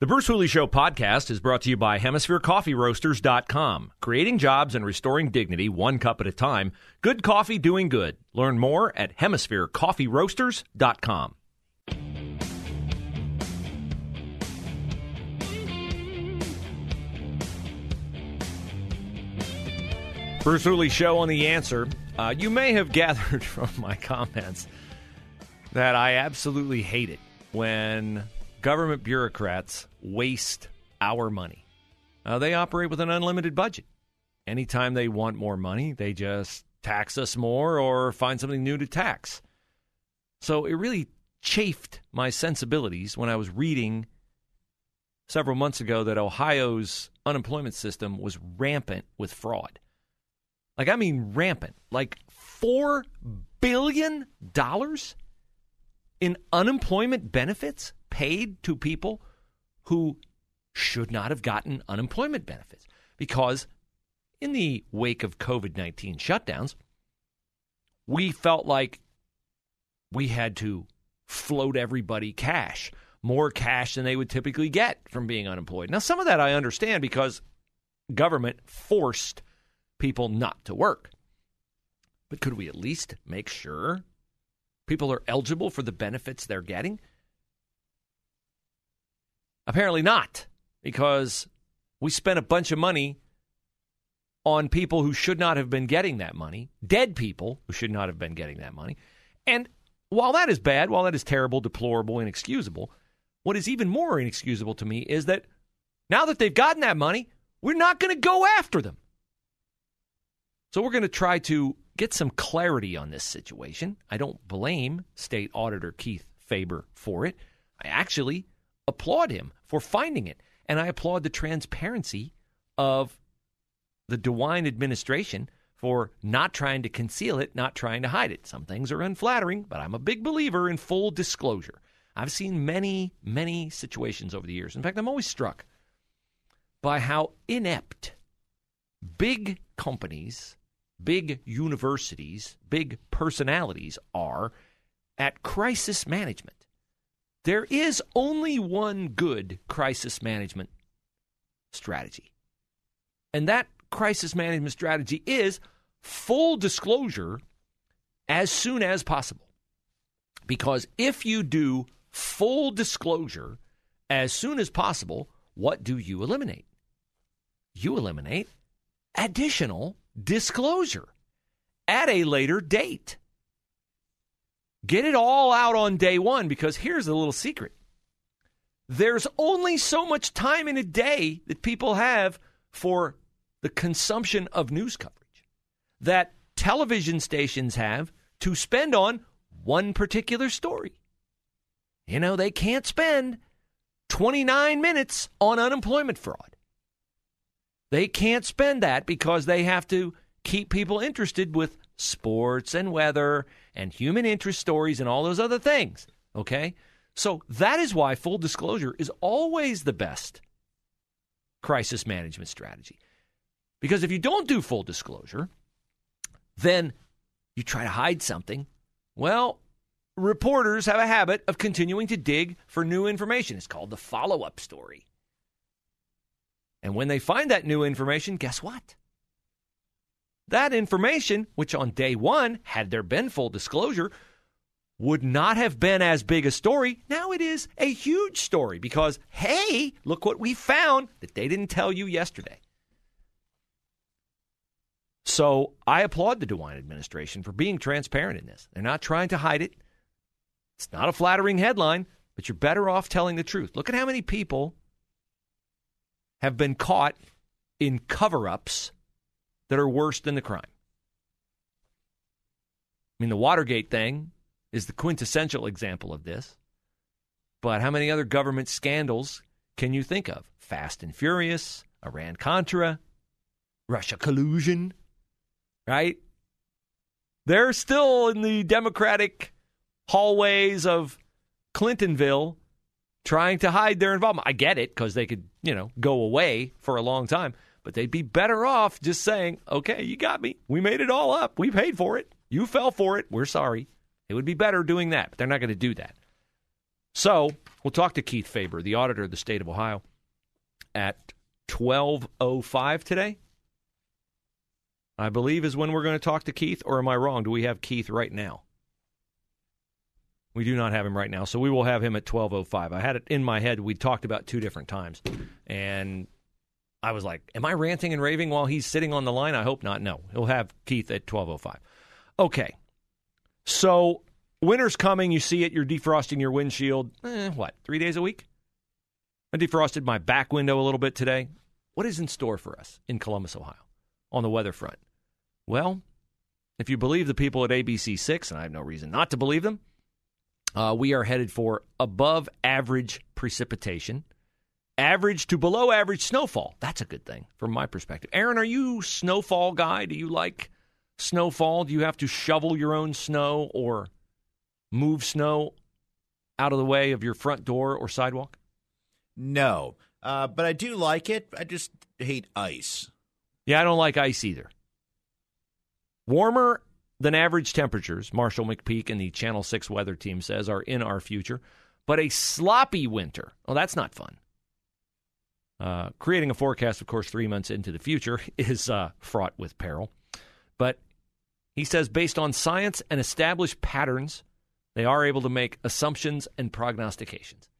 The Bruce Hooley Show podcast is brought to you by HemisphereCoffeeRoasters.com. Creating jobs and restoring dignity one cup at a time. Good coffee doing good. Learn more at HemisphereCoffeeRoasters.com. Bruce Hooley Show on The Answer. Uh, you may have gathered from my comments that I absolutely hate it when government bureaucrats waste our money. Uh, they operate with an unlimited budget. Anytime they want more money, they just tax us more or find something new to tax. So it really chafed my sensibilities when I was reading several months ago that Ohio's unemployment system was rampant with fraud. Like, I mean, rampant. Like, $4 billion in unemployment benefits paid to people who should not have gotten unemployment benefits. Because in the wake of COVID 19 shutdowns, we felt like we had to float everybody cash, more cash than they would typically get from being unemployed. Now, some of that I understand because government forced people not to work. But could we at least make sure people are eligible for the benefits they're getting? Apparently not, because we spent a bunch of money on people who should not have been getting that money, dead people who should not have been getting that money. And while that is bad, while that is terrible, deplorable, inexcusable, what is even more inexcusable to me is that now that they've gotten that money, we're not going to go after them. So we're going to try to get some clarity on this situation. I don't blame State Auditor Keith Faber for it. I actually applaud him for finding it. And I applaud the transparency of the DeWine administration for not trying to conceal it, not trying to hide it. Some things are unflattering, but I'm a big believer in full disclosure. I've seen many, many situations over the years. In fact, I'm always struck by how inept big companies big universities, big personalities are at crisis management. There is only one good crisis management strategy. And that crisis management strategy is full disclosure as soon as possible. Because if you do full disclosure as soon as possible, what do you eliminate? You eliminate additional disclosure at a later date. Get it all out on day one because here's a little secret. There's only so much time in a day that people have for the consumption of news coverage that television stations have to spend on one particular story. You know, they can't spend 29 minutes on unemployment fraud. They can't spend that because they have to keep people interested with sports and weather and human interest stories and all those other things. Okay? So that is why full disclosure is always the best crisis management strategy. Because if you don't do full disclosure, then you try to hide something. Well, reporters have a habit of continuing to dig for new information. It's called the follow up story. And when they find that new information, guess what? That information, which on day one, had there been full disclosure, would not have been as big a story. Now it is a huge story because, hey, look what we found that they didn't tell you yesterday. So I applaud the DeWine administration for being transparent in this. They're not trying to hide it. It's not a flattering headline, but you're better off telling the truth. Look at how many people have been caught in cover ups that are worse than the crime. I mean, the Watergate thing is the quintessential example of this. But how many other government scandals can you think of? Fast and Furious, Iran Contra, Russia collusion, right? They're still in the Democratic hallways of Clintonville trying to hide their involvement. I get it because they could, you know, go away for a long time, but they'd be better off just saying, okay, you got me. We made it all up. We paid for it. You fell for it. We're sorry. It would be better doing that, but they're not going to do that. So we'll talk to Keith Faber, the auditor of the state of Ohio, at 12.05 today. I believe is when we're going to talk to Keith, or am I wrong? Do we have Keith right now? We do not have him right now, so we will have him at 12:05. I had it in my head. We talked about two different times, and I was like, "Am I ranting and raving while he's sitting on the line?" I hope not. No, he'll have Keith at 12:05. Okay, so winter's coming. You see it. You're defrosting your windshield. Eh, what? Three days a week. I defrosted my back window a little bit today. What is in store for us in Columbus, Ohio, on the weather front? Well, if you believe the people at ABC6, and I have no reason not to believe them, uh, we are headed for above average precipitation, average to below average snowfall. That's a good thing from my perspective. Aaron, are you snowfall guy? Do you like snowfall? Do you have to shovel your own snow or move snow out of the way of your front door or sidewalk? No, uh, but I do like it. I just hate ice. Yeah, I don't like ice either. Warmer than average temperatures, Marshall McPeek and the Channel 6 weather team says, are in our future. But a sloppy winter, well, that's not fun. Uh, creating a forecast, of course, three months into the future is uh, fraught with peril. But he says, based on science and established patterns, they are able to make assumptions and prognostications.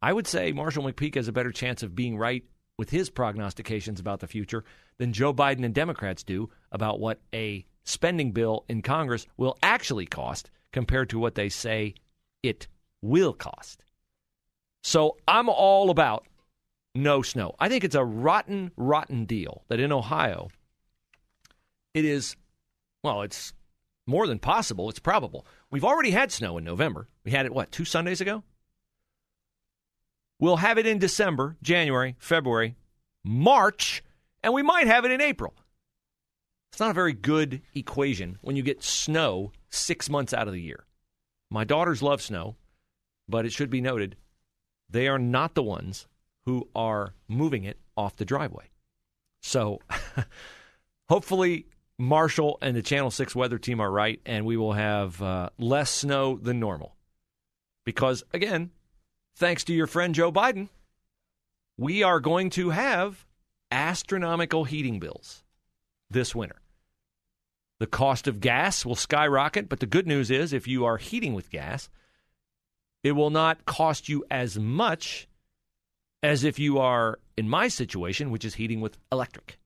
I would say Marshall McPeek has a better chance of being right with his prognostications about the future than Joe Biden and Democrats do about what a spending bill in Congress will actually cost compared to what they say it will cost. So I'm all about no snow. I think it's a rotten, rotten deal that in Ohio, it is, well, it's more than possible. It's probable. We've already had snow in November. We had it, what, two Sundays ago? We'll have it in December, January, February, March, and we might have it in April. It's not a very good equation when you get snow six months out of the year. My daughters love snow, but it should be noted they are not the ones who are moving it off the driveway. So hopefully, Marshall and the Channel 6 weather team are right, and we will have uh, less snow than normal. Because, again, thanks to your friend Joe Biden, we are going to have astronomical heating bills this winter. The cost of gas will skyrocket, but the good news is if you are heating with gas, it will not cost you as much as if you are in my situation, which is heating with electric.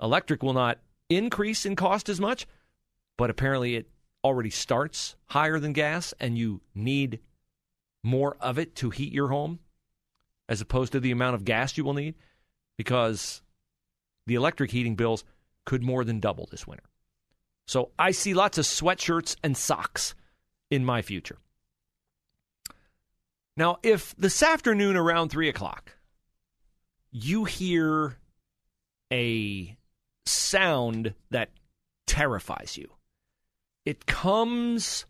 Electric will not increase in cost as much, but apparently it already starts higher than gas and you need more of it to heat your home as opposed to the amount of gas you will need because the electric heating bills could more than double this winter. So I see lots of sweatshirts and socks in my future. Now, if this afternoon around 3 o'clock you hear a sound that terrifies you, it comes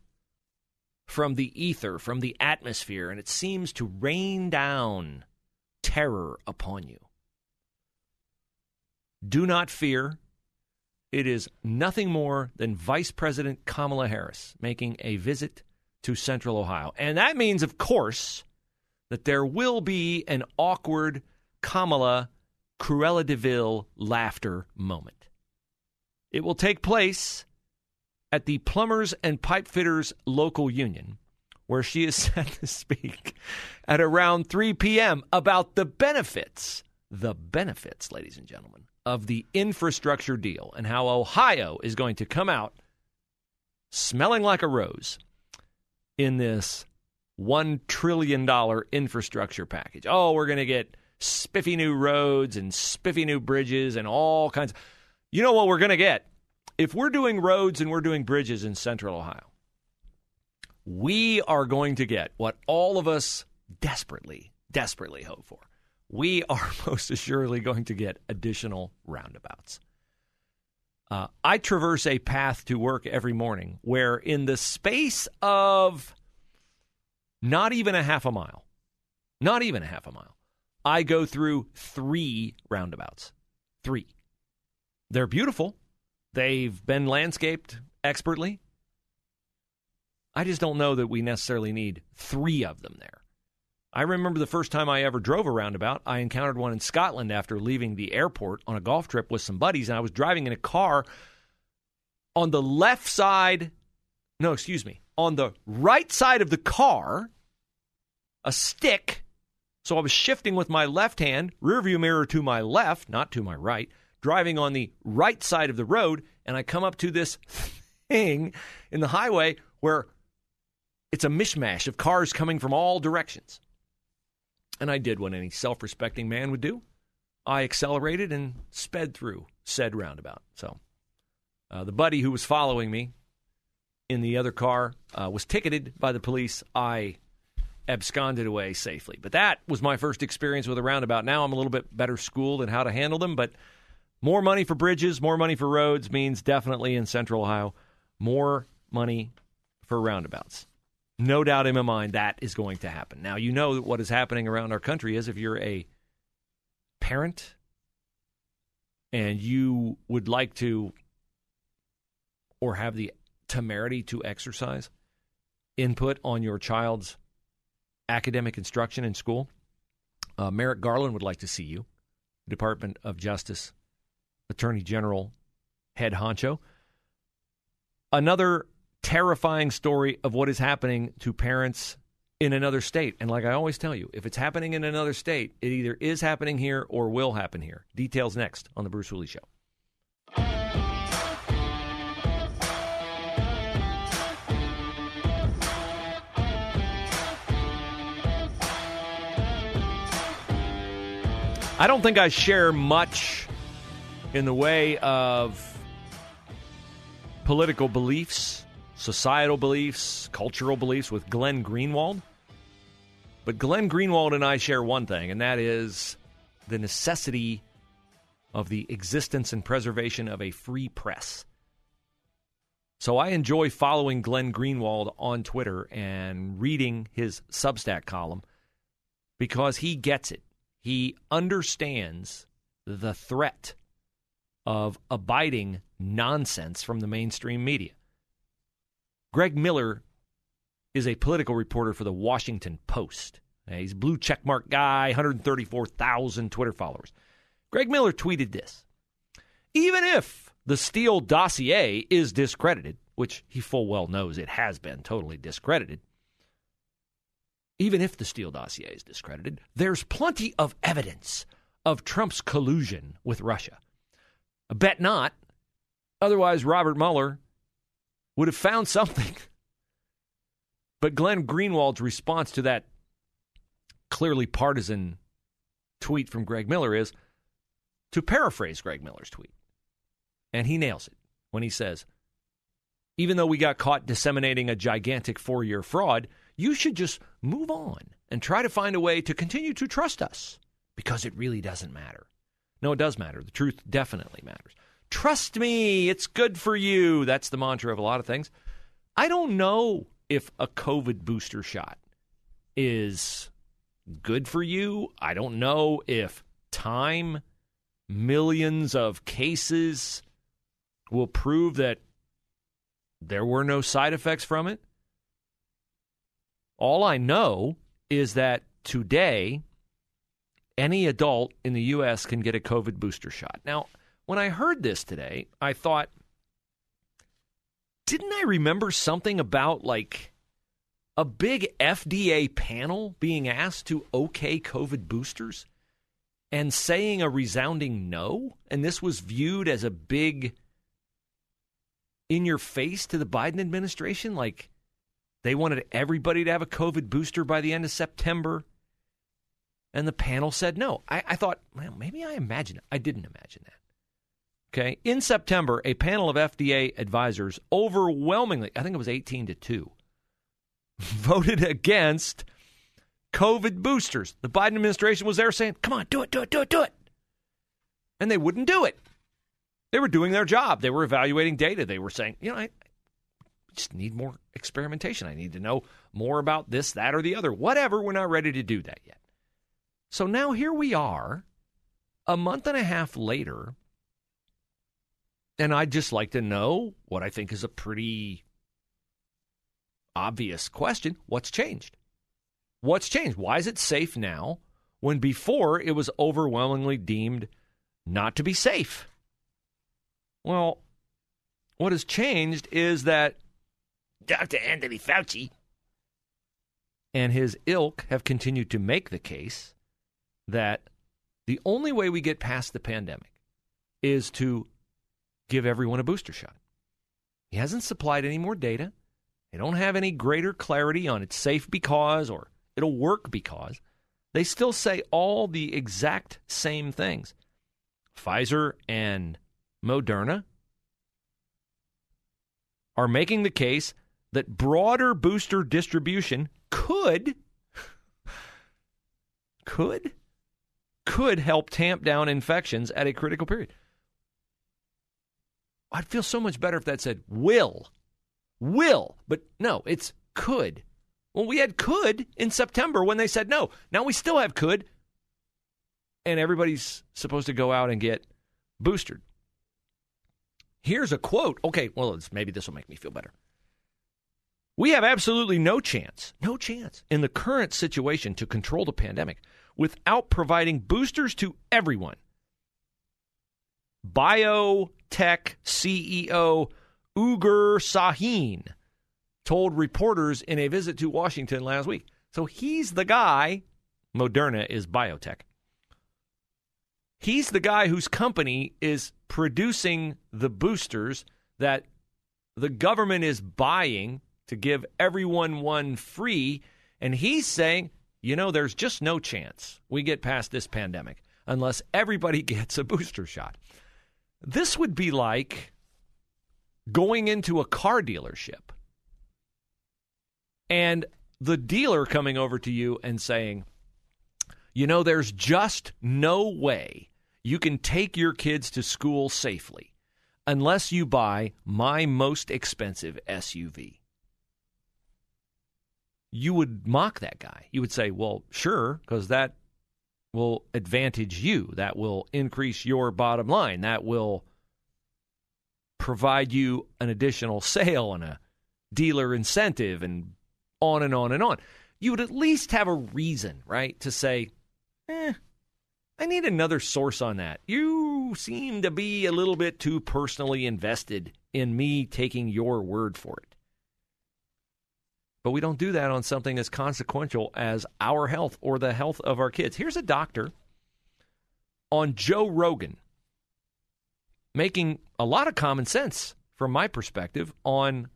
from the ether, from the atmosphere, and it seems to rain down terror upon you. Do not fear. It is nothing more than Vice President Kamala Harris making a visit to Central Ohio. And that means, of course, that there will be an awkward Kamala Cruella de Vil laughter moment. It will take place at the Plumbers and Pipe Fitters Local Union, where she is set to speak at around 3 p.m. about the benefits, the benefits, ladies and gentlemen, of the infrastructure deal and how Ohio is going to come out smelling like a rose in this $1 trillion infrastructure package. Oh, we're going to get spiffy new roads and spiffy new bridges and all kinds. You know what we're going to get? If we're doing roads and we're doing bridges in central Ohio, we are going to get what all of us desperately desperately hope for. We are most assuredly going to get additional roundabouts. Uh, I traverse a path to work every morning where, in the space of not even a half a mile, not even a half a mile, I go through three roundabouts. Three. They're beautiful. They've been landscaped expertly. I just don't know that we necessarily need three of them there. I remember the first time I ever drove a roundabout. I encountered one in Scotland after leaving the airport on a golf trip with some buddies, and I was driving in a car on the left side. No, excuse me. On the right side of the car, a stick. So I was shifting with my left hand, rearview mirror to my left, not to my right, driving on the right side of the road, and I come up to this thing in the highway where it's a mishmash of cars coming from all directions. And I did what any self respecting man would do. I accelerated and sped through said roundabout. So uh, the buddy who was following me in the other car uh, was ticketed by the police. I absconded away safely. But that was my first experience with a roundabout. Now I'm a little bit better schooled in how to handle them. But more money for bridges, more money for roads means definitely in central Ohio, more money for roundabouts no doubt in my mind that is going to happen. Now, you know what is happening around our country is if you're a parent and you would like to or have the temerity to exercise input on your child's academic instruction in school, uh, Merrick Garland would like to see you, Department of Justice Attorney General head honcho. Another terrifying story of what is happening to parents in another state. And like I always tell you, if it's happening in another state, it either is happening here or will happen here. Details next on The Bruce Hooley Show. I don't think I share much in the way of political beliefs societal beliefs, cultural beliefs with Glenn Greenwald. But Glenn Greenwald and I share one thing, and that is the necessity of the existence and preservation of a free press. So I enjoy following Glenn Greenwald on Twitter and reading his Substack column because he gets it. He understands the threat of abiding nonsense from the mainstream media. Greg Miller is a political reporter for the Washington Post. He's a blue checkmark guy, 134,000 Twitter followers. Greg Miller tweeted this Even if the Steele dossier is discredited, which he full well knows it has been totally discredited, even if the Steele dossier is discredited, there's plenty of evidence of Trump's collusion with Russia. I bet not. Otherwise, Robert Mueller would have found something. But Glenn Greenwald's response to that clearly partisan tweet from Greg Miller is to paraphrase Greg Miller's tweet. And he nails it when he says, even though we got caught disseminating a gigantic four year fraud, you should just move on and try to find a way to continue to trust us because it really doesn't matter. No, it does matter. The truth definitely matters. Trust me, it's good for you. That's the mantra of a lot of things. I don't know if a COVID booster shot is good for you. I don't know if time, millions of cases will prove that there were no side effects from it. All I know is that today, any adult in the U.S. can get a COVID booster shot. Now, when I heard this today, I thought, didn't I remember something about like a big FDA panel being asked to okay COVID boosters and saying a resounding no? And this was viewed as a big in your face to the Biden administration? Like they wanted everybody to have a COVID booster by the end of September. And the panel said no. I, I thought, well, maybe I imagined it. I didn't imagine that. Okay. In September, a panel of FDA advisors overwhelmingly, I think it was 18 to 2, voted against COVID boosters. The Biden administration was there saying, come on, do it, do it, do it, do it. And they wouldn't do it. They were doing their job. They were evaluating data. They were saying, you know, I just need more experimentation. I need to know more about this, that, or the other. Whatever, we're not ready to do that yet. So now here we are, a month and a half later, and I'd just like to know what I think is a pretty obvious question what's changed? What's changed? Why is it safe now when before it was overwhelmingly deemed not to be safe? Well, what has changed is that Dr. Anthony Fauci and his ilk have continued to make the case that the only way we get past the pandemic is to give everyone a booster shot. He hasn't supplied any more data. They don't have any greater clarity on it's safe because or it'll work because. They still say all the exact same things. Pfizer and Moderna are making the case that broader booster distribution could could could help tamp down infections at a critical period. I'd feel so much better if that said will. Will, but no, it's could. Well, we had could in September when they said no. Now we still have could. And everybody's supposed to go out and get boosted. Here's a quote. Okay, well, maybe this will make me feel better. We have absolutely no chance, no chance in the current situation to control the pandemic without providing boosters to everyone. BioNTech CEO Ugur Sahin told reporters in a visit to Washington last week. So he's the guy, Moderna is biotech. He's the guy whose company is producing the boosters that the government is buying to give everyone one free. And he's saying, you know, there's just no chance we get past this pandemic unless everybody gets a booster shot. This would be like going into a car dealership and the dealer coming over to you and saying, you know, there's just no way you can take your kids to school safely unless you buy my most expensive SUV you would mock that guy. You would say, well, sure, because that will advantage you. That will increase your bottom line. That will provide you an additional sale and a dealer incentive and on and on and on. You would at least have a reason, right, to say, eh, I need another source on that. You seem to be a little bit too personally invested in me taking your word for it. But we don't do that on something as consequential as our health or the health of our kids. Here's a doctor on Joe Rogan making a lot of common sense from my perspective on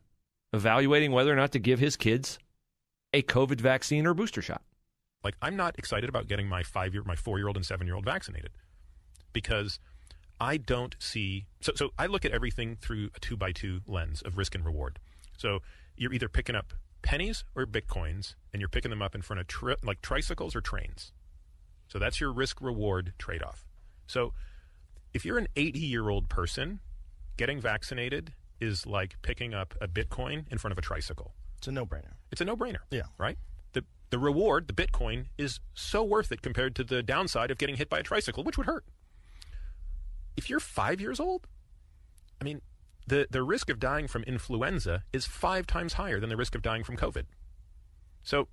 evaluating whether or not to give his kids a COVID vaccine or booster shot. Like I'm not excited about getting my 5-year my 4-year-old and 7-year-old vaccinated because I don't see so so I look at everything through a 2 by 2 lens of risk and reward. So you're either picking up pennies or bitcoins, and you're picking them up in front of tri- like tricycles or trains. So that's your risk reward trade off. So if you're an 80 year old person, getting vaccinated is like picking up a bitcoin in front of a tricycle. It's a no brainer. It's a no brainer. Yeah. Right? The, the reward, the bitcoin, is so worth it compared to the downside of getting hit by a tricycle, which would hurt. If you're five years old, I mean, the, the risk of dying from influenza is five times higher than the risk of dying from COVID. So,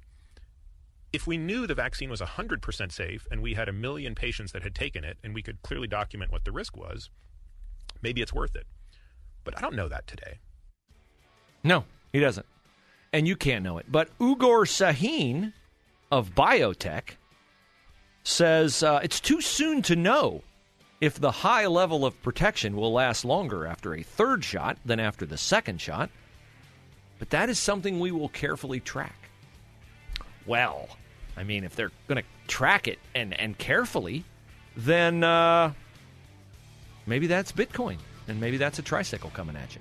if we knew the vaccine was 100% safe and we had a million patients that had taken it and we could clearly document what the risk was, maybe it's worth it. But I don't know that today. No, he doesn't. And you can't know it. But Ugur Sahin of BioNTech says uh, it's too soon to know if the high level of protection will last longer after a third shot than after the second shot. But that is something we will carefully track. Well, I mean, if they're going to track it and, and carefully, then uh, maybe that's Bitcoin, and maybe that's a tricycle coming at you.